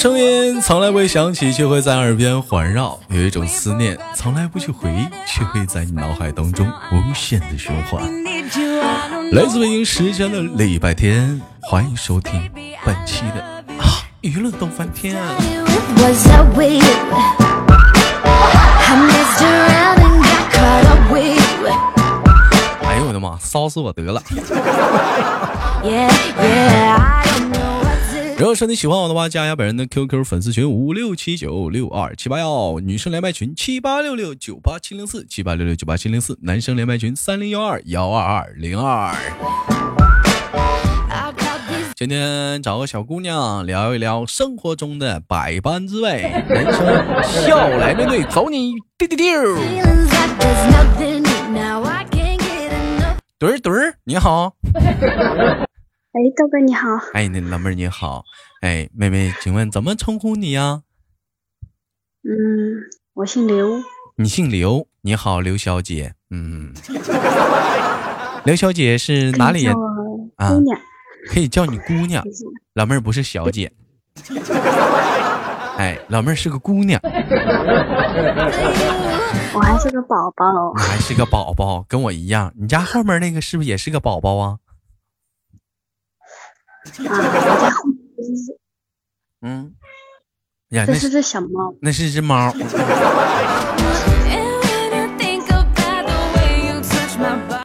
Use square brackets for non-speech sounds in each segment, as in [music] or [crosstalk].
声音从来不会响起，却会在耳边环绕；有一种思念从来不去回忆，却会在你脑海当中无限的循环。来自北京时间的礼拜天，欢迎收听本期的啊娱乐逗翻天。哎呦我的妈，骚死我得了！[laughs] 如果说你喜欢我的话，加一下本人的 QQ 粉丝群五六七九六二七八幺，女生连麦群七八六六九八七零四七八六六九八七零四，男生连麦群三零幺二幺二二零二。今天找个小姑娘聊一聊生活中的百般滋味，人生笑来面对，走你丢丢丢。墩儿墩儿，你好。哎，豆哥你好。哎，那老妹儿你好。哎，妹妹，请问怎么称呼你呀？嗯，我姓刘。你姓刘？你好，刘小姐。嗯，刘小姐是哪里人？姑娘。可以叫你姑娘。老妹儿不是小姐。哎，老妹儿是个姑娘。[laughs] 我还是个宝宝。你还是个宝宝，跟我一样。你家后面那个是不是也是个宝宝啊？啊，我家后面嗯，呀，那是只小猫，那是只猫。[laughs] [laughs]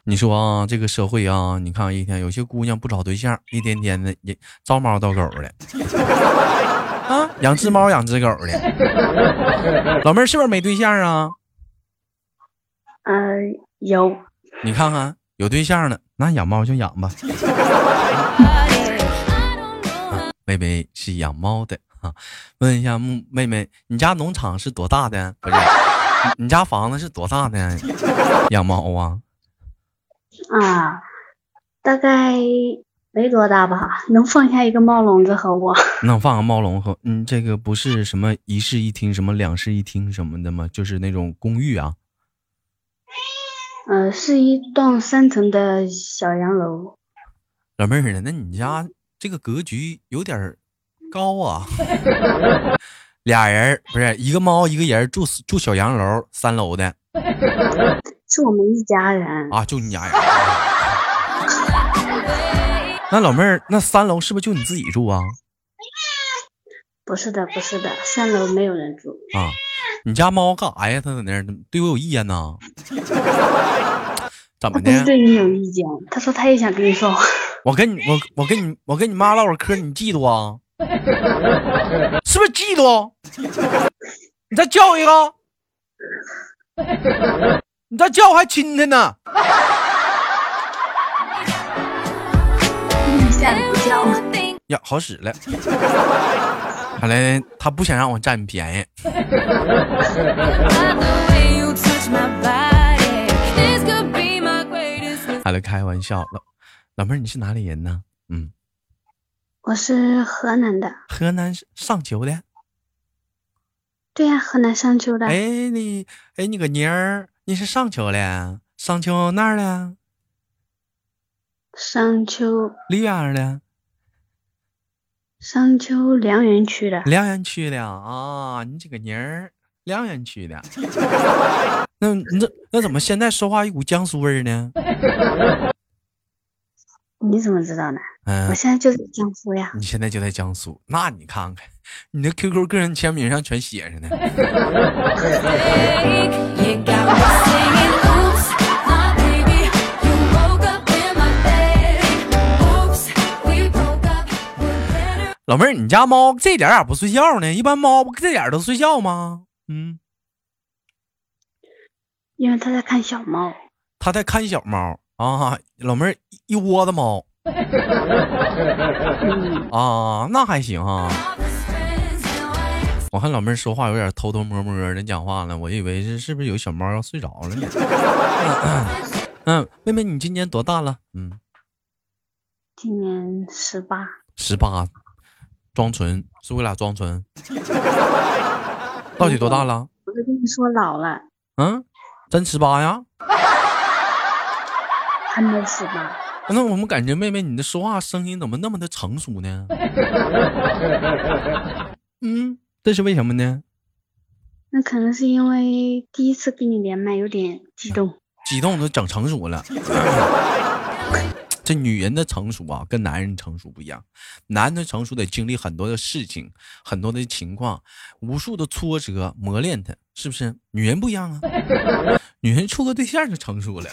你说啊，这个社会啊，你看一天有些姑娘不找对象，一天天的也招猫逗狗的，啊，养只猫养只狗的。老妹儿是不是没对象啊？嗯，有。你看看，有对象了，那养猫就养吧。[laughs] 妹妹是养猫的啊，问一下木妹妹，你家农场是多大的？不是，你家房子是多大的？养猫啊？啊，大概没多大吧，能放下一个猫笼子和我。能放个猫笼和嗯，这个不是什么一室一厅，什么两室一厅什么的吗？就是那种公寓啊。呃，是一栋三层的小洋楼。老妹儿，那你家？这个格局有点高啊，[laughs] 俩人不是一个猫一个人住住小洋楼三楼的，[laughs] 是我们一家人啊，就你家人。[laughs] 那老妹儿，那三楼是不是就你自己住啊？不是的，不是的，三楼没有人住啊。你家猫干啥呀？它在那儿对我有意见呢？怎么的？对你有意见？他说他也想跟你说话。我跟你我我跟你我跟你妈唠会儿嗑，你嫉妒啊？是不是嫉妒？你再叫一个，你再叫还亲他呢。呀，好使了，看来他不想让我占你便宜。还来开玩笑了。老妹儿，你是哪里人呢？嗯，我是河南的。河南上丘的。对呀，河南商丘的。哎，你哎，你个妮儿，你是上丘的？商丘哪儿的？商丘。梨园的。商丘梁园区的。梁园区的啊，你这个妮儿，梁园区的。[laughs] 那你这那怎么现在说话一股江苏味儿呢？你怎么知道呢？嗯，我现在就在江苏呀。你现在就在江苏，那你看看，你的 QQ 个人签名上全写着呢。老妹儿，你家猫这点咋不睡觉呢？一般猫不这点都睡觉吗？嗯，因为他在看小猫。他在看小猫。啊，老妹儿一窝子猫 [laughs] 啊，那还行啊。我看老妹儿说话有点偷偷摸摸的讲话了，我以为是是不是有小猫要睡着了呢？[coughs] 嗯，妹妹，你今年多大了？嗯，今年十八。十八，装纯是我俩装纯。到底多大了？我就跟你说老了。嗯，真十八呀？[laughs] 还没十八，那我们感觉妹妹你的说话声音怎么那么的成熟呢？[laughs] 嗯，这是为什么呢？那可能是因为第一次跟你连麦有点激动，激动都整成熟了。[laughs] 这女人的成熟啊，跟男人成熟不一样。男的成熟得经历很多的事情，很多的情况，无数的挫折磨练他，是不是？女人不一样啊，[laughs] 女人处个对象就成熟了。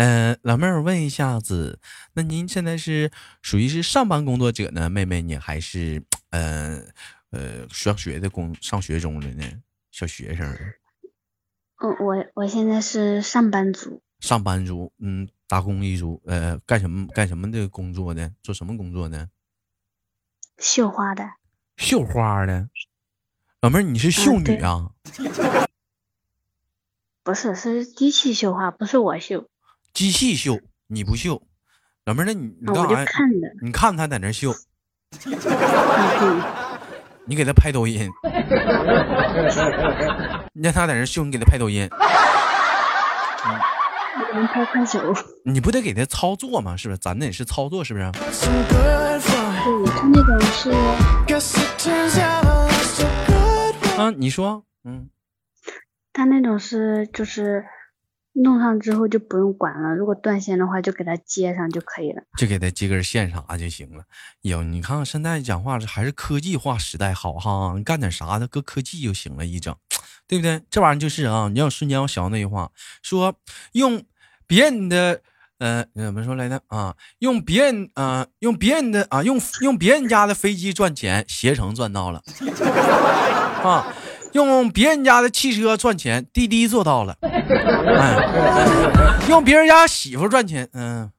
嗯，老妹儿，问一下子，那您现在是属于是上班工作者呢？妹妹，你还是呃呃上学的工上学中的呢？小学生？嗯，我我现在是上班族。上班族，嗯，打工一族，呃，干什么干什么的工作呢？做什么工作呢？绣花的。绣花的，老妹儿，你是绣女啊？[laughs] 不是，是机器绣花，不是我绣。机器秀，你不秀，老妹儿，那你你干啥？你看他在那秀，[laughs] 你给他拍抖音，你让他在那秀，你给他拍抖音。能拍快手。你不得给他操作吗？是不是？咱那也是操作，是不是？对，他那种是。啊，你说，嗯，他那种是就是。弄上之后就不用管了，如果断线的话就给它接上就可以了，就给它接根线啥就行了。有，你看看现在讲话还是科技化时代好哈，你干点啥的搁科技就行了，一整，对不对？这玩意儿就是啊，你要瞬间我想到那句话，说用别人的，呃，怎么说来着啊？用别人啊，用别人的啊，用用别人家的飞机赚钱，携程赚到了 [laughs] 啊。用别人家的汽车赚钱，滴滴做到了。[laughs] 哎用别人家媳妇赚钱，嗯。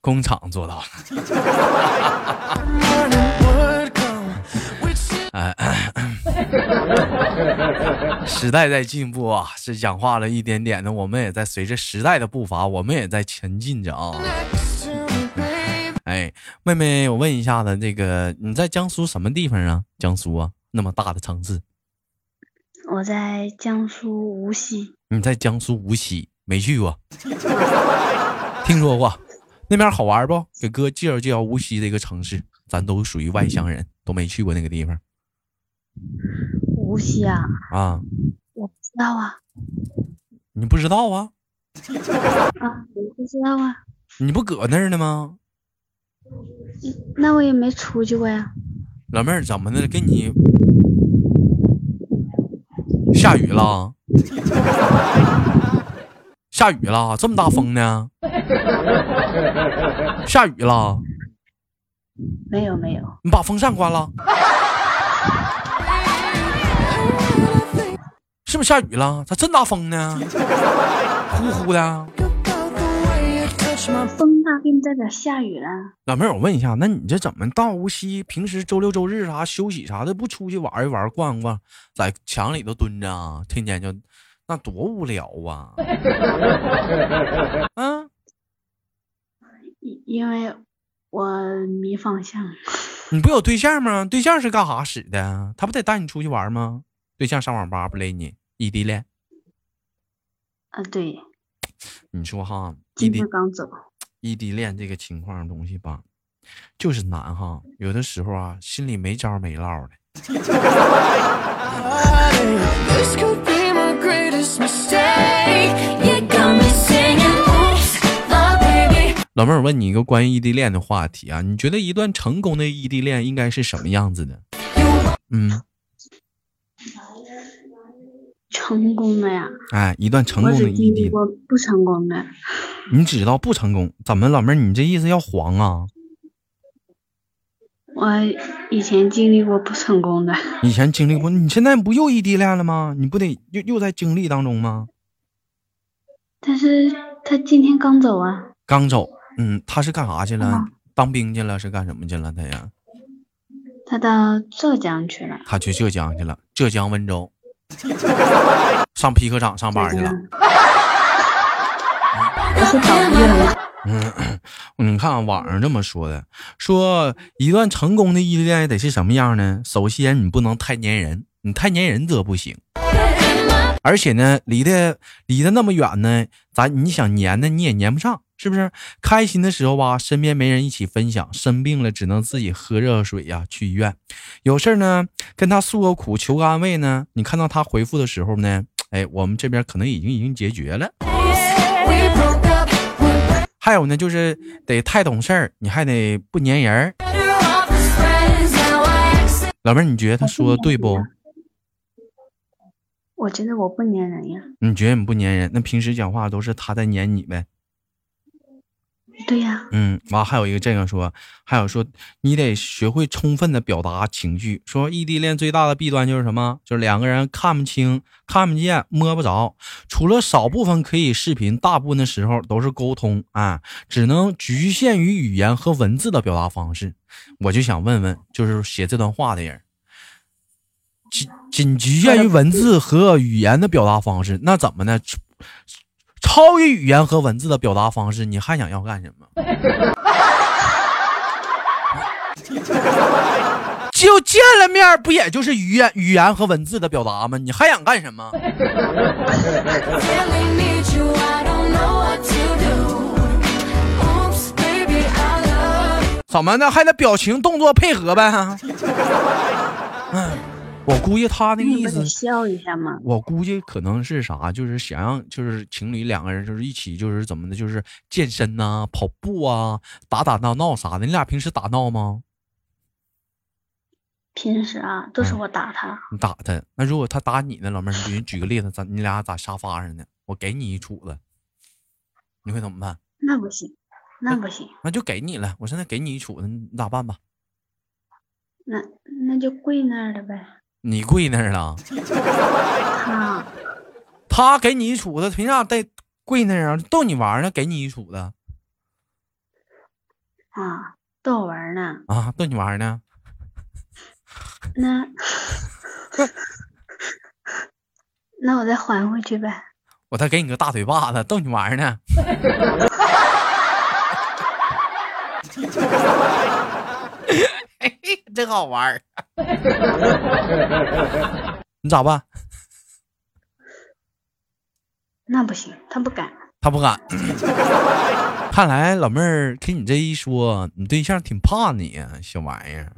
工厂做到了。哎，时代在进步啊，是讲话了一点点的，我们也在随着时代的步伐，我们也在前进着啊。哎，妹妹，我问一下子，这个你在江苏什么地方啊？江苏啊，那么大的城市。我在江苏无锡。你在江苏无锡没去过？[laughs] 听说过，那边好玩不？给哥介绍介绍无锡这个城市，咱都属于外乡人，都没去过那个地方。无锡啊？啊？我不知道啊。你不知道啊？啊，我不知道啊。你不搁那儿呢吗？那我也没出去过呀。老妹儿，怎么的？给你下雨了？[laughs] 下雨了？这么大风呢？[laughs] 下雨了？没有没有。你把风扇关了？[laughs] 是不是下雨了？咋这么大风呢？呼呼的。风大，给你在这下雨了。老妹儿，我问一下，那你这怎么到无锡？平时周六周日啥休息啥的，不出去玩一玩、逛逛，在墙里头蹲着啊？天天就那多无聊啊！[laughs] 啊，因为我迷方向。你不有对象吗？对象是干啥使的？他不得带你出去玩吗？对象上网吧不勒你？异地恋？啊，对。你说哈，异地刚走。异地恋这个情况东西吧，就是难哈。有的时候啊，心里没招没落的。老妹儿，我问你一个关于异地恋的话题啊，你觉得一段成功的异地恋应该是什么样子的？嗯。成功的呀！哎，一段成功的异地，我不成功的。你知道不成功？怎么，老妹儿，你这意思要黄啊？我以前经历过不成功的。以前经历过，你现在不又异地恋了吗？你不得又又在经历当中吗？但是他今天刚走啊。刚走，嗯，他是干啥去了？当兵去了？是干什么去了？他呀？他到浙江去了。他去浙江去了，浙江温州。[laughs] 上皮革厂上班去了。嗯，你看网上这么说的，说一段成功的异地恋得是什么样呢？首先你不能太粘人，你太粘人则不行。而且呢，离得离得那么远呢，咱你想粘呢，你也粘不上，是不是？开心的时候吧，身边没人一起分享；生病了，只能自己喝热水呀，去医院。有事呢，跟他诉个苦，求个安慰呢。你看到他回复的时候呢，哎，我们这边可能已经已经解决了。还有呢，就是得太懂事儿，你还得不粘人儿。老妹儿，你觉得他说的对不？我觉得我不粘人呀。你觉得你不粘人？那平时讲话都是他在粘你呗？对呀。嗯，完还有一个这样说，还有说你得学会充分的表达情绪。说异地恋最大的弊端就是什么？就是两个人看不清、看不见、摸不着。除了少部分可以视频，大部分的时候都是沟通啊，只能局限于语言和文字的表达方式。我就想问问，就是写这段话的人。仅仅局限于文字和语言的表达方式，那怎么呢？超于语言和文字的表达方式，你还想要干什么？[laughs] 就见了面，不也就是语言、语言和文字的表达吗？你还想干什么？怎么呢？还得表情动作配合呗？嗯。我估计他那个意思，笑一下吗？我估计可能是啥，就是想让就是情侣两个人就是一起就是怎么的，就是健身呐、跑步啊、打打闹闹啥的。你俩平时打闹吗？平时啊，都是我打他。你打他？那如果他打你呢，老妹儿？你举个例子，咱你俩在沙发上呢，我给你一杵子，你会怎么办？那不行，那不行。那就给你了，我现在给你一杵子，你咋办吧？那那就跪那儿了呗。你跪那儿了？他他给你一杵子，凭啥带跪那儿啊？逗你玩呢，给你一杵子。啊，逗我玩呢？啊，逗你玩呢？那那我再还回去呗。我再给你个大嘴巴子，逗你玩呢。[laughs] [laughs] 真好玩儿 [laughs] 你咋办？那不行，他不敢，他不敢。[laughs] 看来老妹儿听你这一说，你对象挺怕你呀，小玩意儿。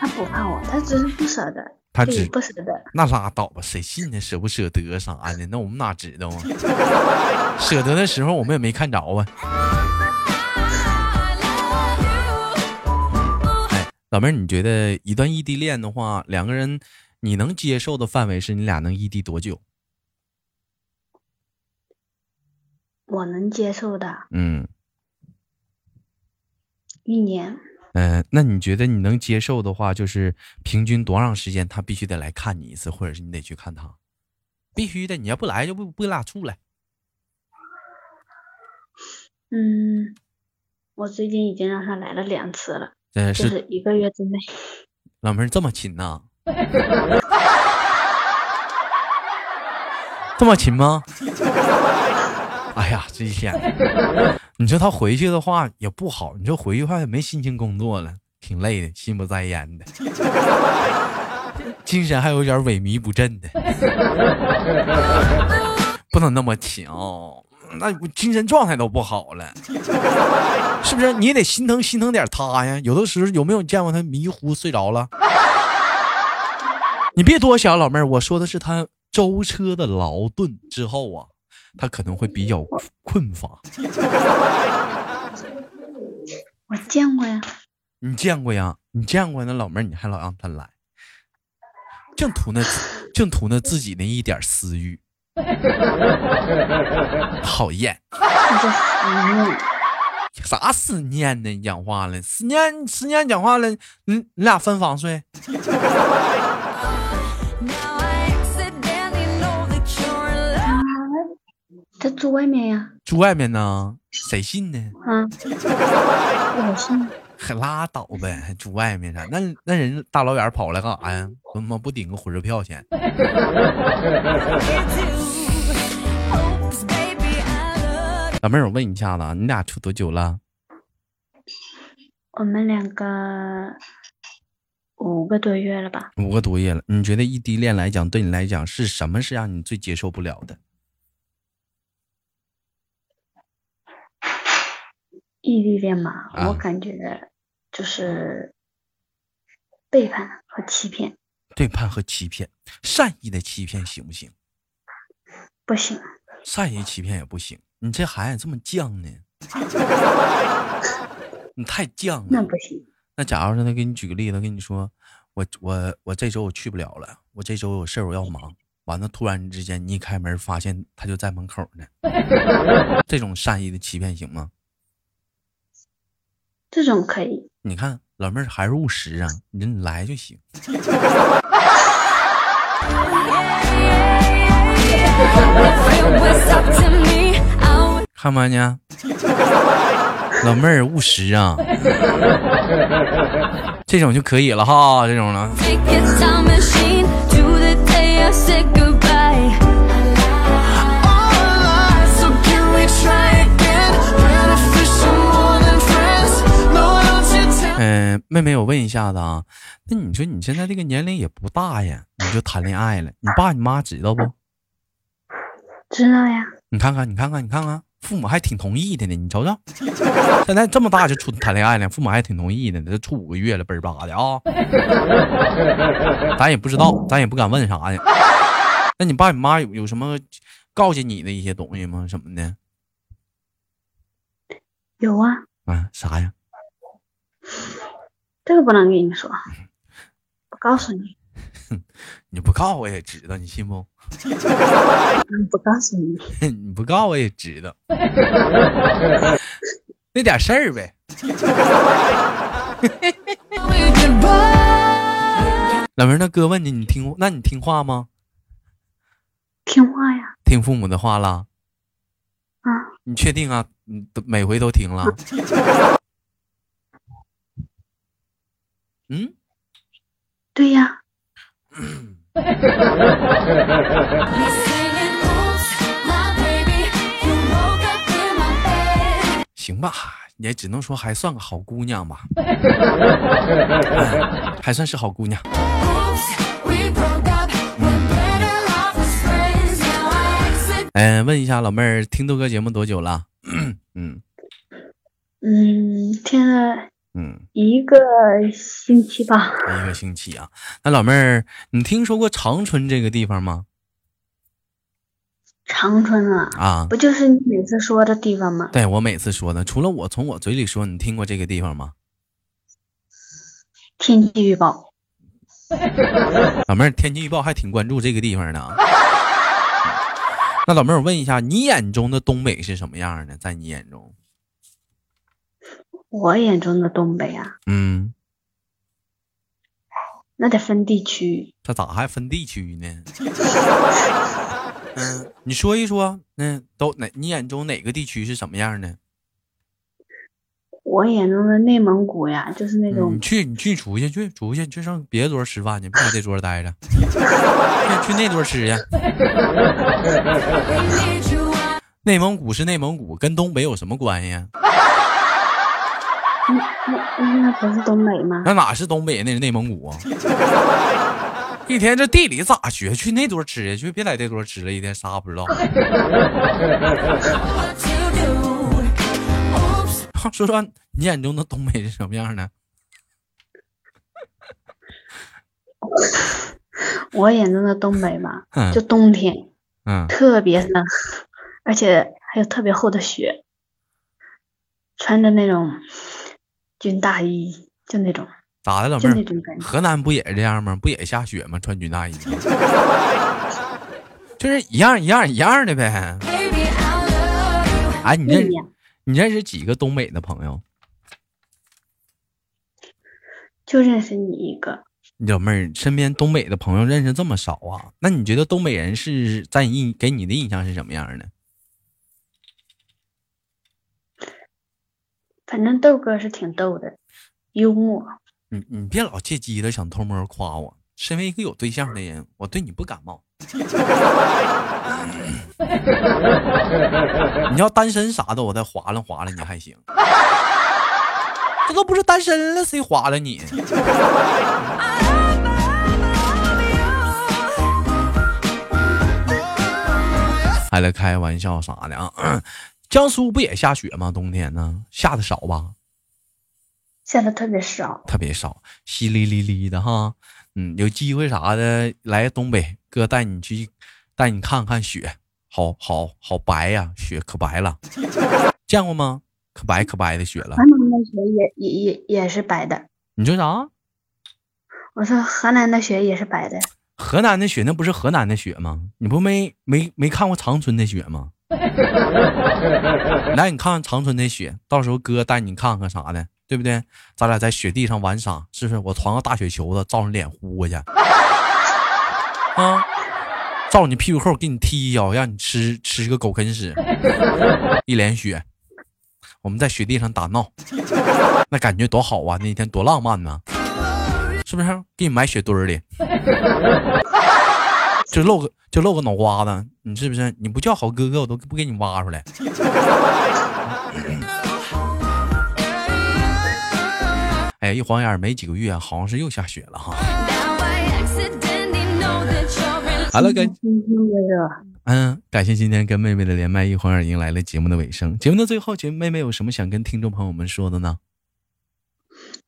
他不怕我，他只是不舍得。他只不舍得。那拉倒吧，谁信呢？舍不舍得啥的？那我们哪知道啊？舍得的时候我们也没看着啊。老妹儿，你觉得一段异地恋的话，两个人你能接受的范围是你俩能异地多久？我能接受的。嗯。一年。嗯，那你觉得你能接受的话，就是平均多长时间他必须得来看你一次，或者是你得去看他？必须的，你要不来就不不跟俩处了。嗯，我最近已经让他来了两次了。是一个月之内，[laughs] 老妹儿这么勤呐？这么勤吗？[laughs] 哎呀，这一天，你说他回去的话也不好，你说回去的话也没心情工作了，挺累的，心不在焉的，[laughs] 精神还有点萎靡不振的，不能那么勤哦。那精神状态都不好了，是不是？你也得心疼心疼点他呀。有的时候有没有见过他迷糊睡着了？[laughs] 你别多想，老妹儿，我说的是他舟车的劳顿之后啊，他可能会比较困乏。我见过呀，你见过呀？你见过那老妹儿，你还老让他来，净图那净图那自己那一点私欲。[laughs] 讨厌，[laughs] 啥思念呢？你讲话了，思念思念讲话了，你你俩分房睡？[laughs] 他住外面呀？住外面呢？谁信呢？啊，我信。可拉倒呗，还住外面啥？那那人大老远跑来干啥呀？他妈不顶个火车票钱？[laughs] 老妹儿，我问一下子，你俩处多久了？我们两个五个多月了吧？五个多月了。你觉得异地恋来讲，对你来讲是什么是让你最接受不了的？异地恋嘛，啊我感觉就是背叛和欺骗，背叛和欺骗，善意的欺骗行不行？不行。善意欺骗也不行。你这孩子这么犟呢？[laughs] 你太犟了。那不行，那假如说他给你举个例子，跟你说，我我我这周我去不了了，我这周有事儿我要忙。完了，突然之间你一开门发现他就在门口呢，[laughs] 这种善意的欺骗行吗？这种可以。你看老妹儿还是务实啊，你你来就行。看吧你，老妹儿务实啊，这种就可以了哈，这种了。嗯、妹妹，我问一下子啊，那你说你现在这个年龄也不大呀，你就谈恋爱了，你爸你妈知道不？知道呀，你看看，你看看，你看看，父母还挺同意的呢。你瞅瞅，[laughs] 现在这么大就出谈恋爱了，父母还挺同意的呢。这处五个月了，倍儿巴的啊！[laughs] 咱也不知道，咱也不敢问啥的。那你爸你妈有有什么告诫你的一些东西吗？什么的？有啊，啊，啥呀？这个不能跟你说，不告诉你，[laughs] 你不告我也知道，你信不？嗯，不告诉你。[laughs] 你不告我也知道，那点事儿呗。老妹儿，那哥问你，你听，那你听话吗？听话呀，听父母的话了？啊，你确定啊？你都每回都听了？嗯，对呀，行吧，也只能说还算个好姑娘吧，哎 [laughs] 还算是好姑娘。嗯、问一下老妹儿，听豆哥节目多久了？[coughs] 嗯。嗯，听了嗯，一个星期吧，一个星期啊。那老妹儿，你听说过长春这个地方吗？长春啊，啊，不就是你每次说的地方吗？对我每次说的，除了我从我嘴里说，你听过这个地方吗？天气预报，老妹儿，天气预报还挺关注这个地方的啊。[laughs] 那老妹儿，我问一下，你眼中的东北是什么样的？在你眼中，我眼中的东北啊，嗯，那得分地区。他咋还分地区呢？[laughs] 嗯，你说一说，那，都哪？你眼中哪个地区是什么样的？我眼中的内蒙古呀，就是那嗯种你去，你去出去，去出去，去上别的桌吃饭去，别在这桌待着，去去那桌吃去。[laughs] 内蒙古是内蒙古，跟东北有什么关系啊？那那那不是东北吗？那哪是东北，那是内蒙古啊！[laughs] 一天这地理咋学？去那桌吃去，去别在这桌吃了，一天啥不知道。[laughs] 说说你眼中的东北是什么样的？[laughs] 我眼中的东北吧，嗯就冬天嗯，特别冷，而且还有特别厚的雪，穿着那种军大衣，就那种咋的，老妹儿？河南不也是这样吗？不也下雪吗？穿军大衣吗，[laughs] 就是一样一样一样的呗。哎，你认你认识几个东北的朋友？就认识你一个。你老妹儿身边东北的朋友认识这么少啊？那你觉得东北人是在你印给你的印象是什么样的？反正豆哥是挺逗的，幽默。你你别老借机的想偷摸夸我。身为一个有对象的人，我对你不感冒。[laughs] 你要单身啥的，我再划拉划拉你还行。这都不是单身了，谁划拉你？还来开玩笑啥的啊？江苏不也下雪吗？冬天呢，下的少吧？下的特别少，特别少，淅沥沥沥的哈。嗯，有机会啥的来东北，哥带你去，带你看看雪，好好好白呀，雪可白了，[laughs] 见过吗？可白可白的雪了。河南的雪也也也也是白的。你说啥？我说河南的雪也是白的。河南的雪那不是河南的雪吗？你不没没没看过长春的雪吗？[laughs] 来，你看看长春的雪，到时候哥带你看看啥的。对不对？咱俩在雪地上玩耍，是不是？我团个大雪球子，照你脸呼过去，啊，照你屁股后给你踢一脚，让你吃吃个狗啃屎，一脸血。我们在雪地上打闹，那感觉多好啊！那天多浪漫呢，是不是？给你埋雪堆里，就露个就露个脑瓜子，你是不是？你不叫好哥哥，我都不给你挖出来。[laughs] 哎，一晃眼没几个月，好像是又下雪了哈。好了，感嗯，感谢今天跟妹妹的连麦，一晃眼迎来了节目的尾声。节目的最后，姐妹妹有什么想跟听众朋友们说的呢？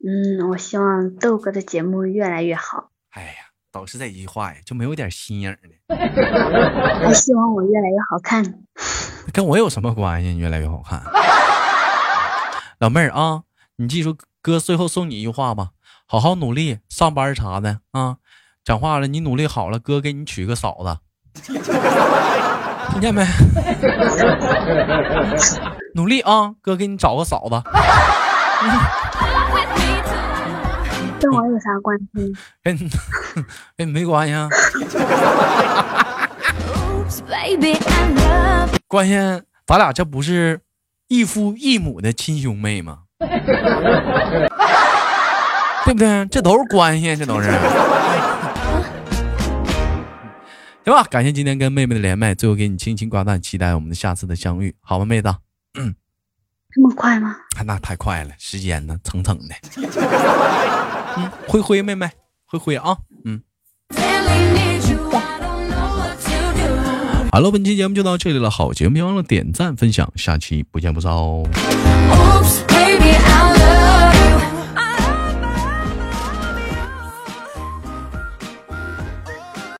嗯，我希望豆哥的节目越来越好。哎呀，都是这句话呀，就没有点心眼的。[laughs] 我希望我越来越好看。跟我有什么关系？越来越好看。[laughs] 老妹儿啊，你记住。哥，最后送你一句话吧，好好努力上班啥的啊！讲话了，你努力好了，哥给你娶个嫂子，听见没？[laughs] 努力啊，哥给你找个嫂子。跟我有啥关系？跟跟你没关系啊。关系，咱俩这不是异父异母的亲兄妹吗？[laughs] 对不对？这都是关系，这都是。行吧，感谢今天跟妹妹的连麦，最后给你轻轻挂断，期待我们的下次的相遇，好吗，妹子？嗯，这么快吗？那太快了，时间呢，蹭蹭的。嗯，灰灰妹妹，灰灰啊，嗯。好了，本期节目就到这里了，好节目别忘了点赞分享，下期不见不散哦。